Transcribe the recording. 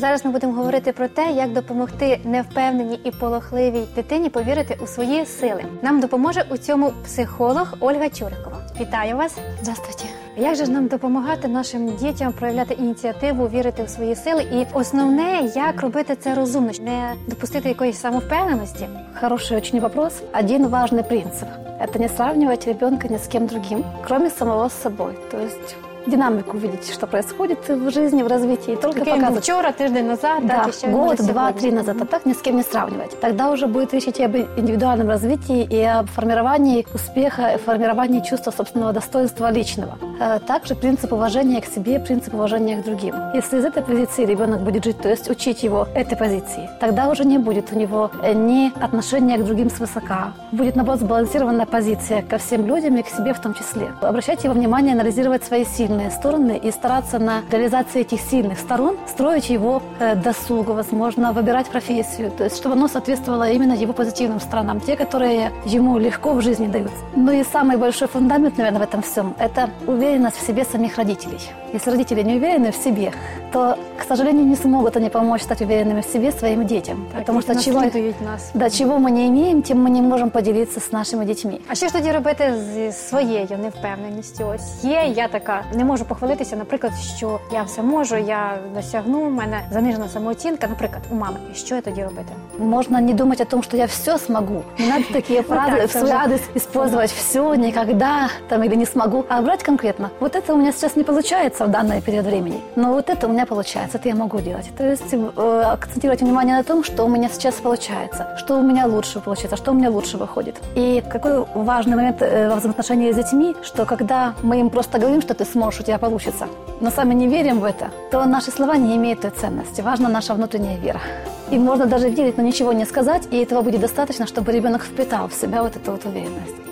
Зараз ми будемо говорити про те, як допомогти невпевненій і полохливій дитині повірити у свої сили. Нам допоможе у цьому психолог Ольга Чурикова. Вітаю вас! Здравствуйте. Як же ж нам допомагати нашим дітям проявляти ініціативу, вірити у свої сили? І основне, як робити це розумно, не допустити якоїсь самовпевненості? Хороший очень вопрос. Один важный принцип – это не сравнивать ребенка ни с кем другим, кроме самого собой. То есть динамику видеть, что происходит в жизни, в развитии, и только Який він був показывать. вчора, тиждень назад, Да, так і ще год, може два, сьогодні. три назад, а так ни с кем не сравнивать. Тогда уже будет речь идти об индивидуальном развитии и об формировании успеха, и формировании чувства собственного достоинства личного. Э, Также принцип уважения к себе, принцип уважения к другим. Если из этой позиции ребенок будет жить, то есть учить его этой позиции, тогда уже не будет у него э, ни отношения к другим свысока. Будет, наоборот, сбалансированная позиция ко всем людям и к себе в том числе. Обращайте его внимание, анализировать свои сильные стороны и стараться на реализации этих сильных сторон, строить его э, досугу, возможно, выбирать профессию, то есть чтобы оно соответствовало именно его позитивным сторонам, те, которые ему легко в жизни даются. Ну и самый большой фундамент, наверное, в этом всем – это уверенность в себе самих родителей. Если родители не уверены в себе, то, к сожалению, не смогут они помочь стать уверенными в себе своим детям. потому что чего, наслідують нас. да, чего мы не имеем, тем мы не можем поделиться с нашими детьми. А що ж тоді робити з своєю невпевненістю? Ось є, я така не можу похвалитися, наприклад, що я все можу, я досягну, в мене занижена самооцінка, наприклад, у мами. І що я тоді робити? Можно не думать о том, что я все смогу. Не надо такие фразы так, в свой тоже. адрес использовать все, никогда, там, или не смогу. А брать конкретно. вот это у меня сейчас не получается в данный период времени. Но вот это у меня получается, это я могу делать. То есть э, акцентировать внимание на том, что у меня сейчас получается, что у меня лучше получается, что у меня лучше выходит. И какой важный момент э, во взаимоотношении с детьми, что когда мы им просто говорим, что ты сможешь, у тебя получится, но сами не верим в это, то наши слова не имеют той ценности. Важна наша внутренняя вера. И можно даже верить, но ничего не сказать, и этого будет достаточно, чтобы ребенок впитал в себя вот эту вот уверенность.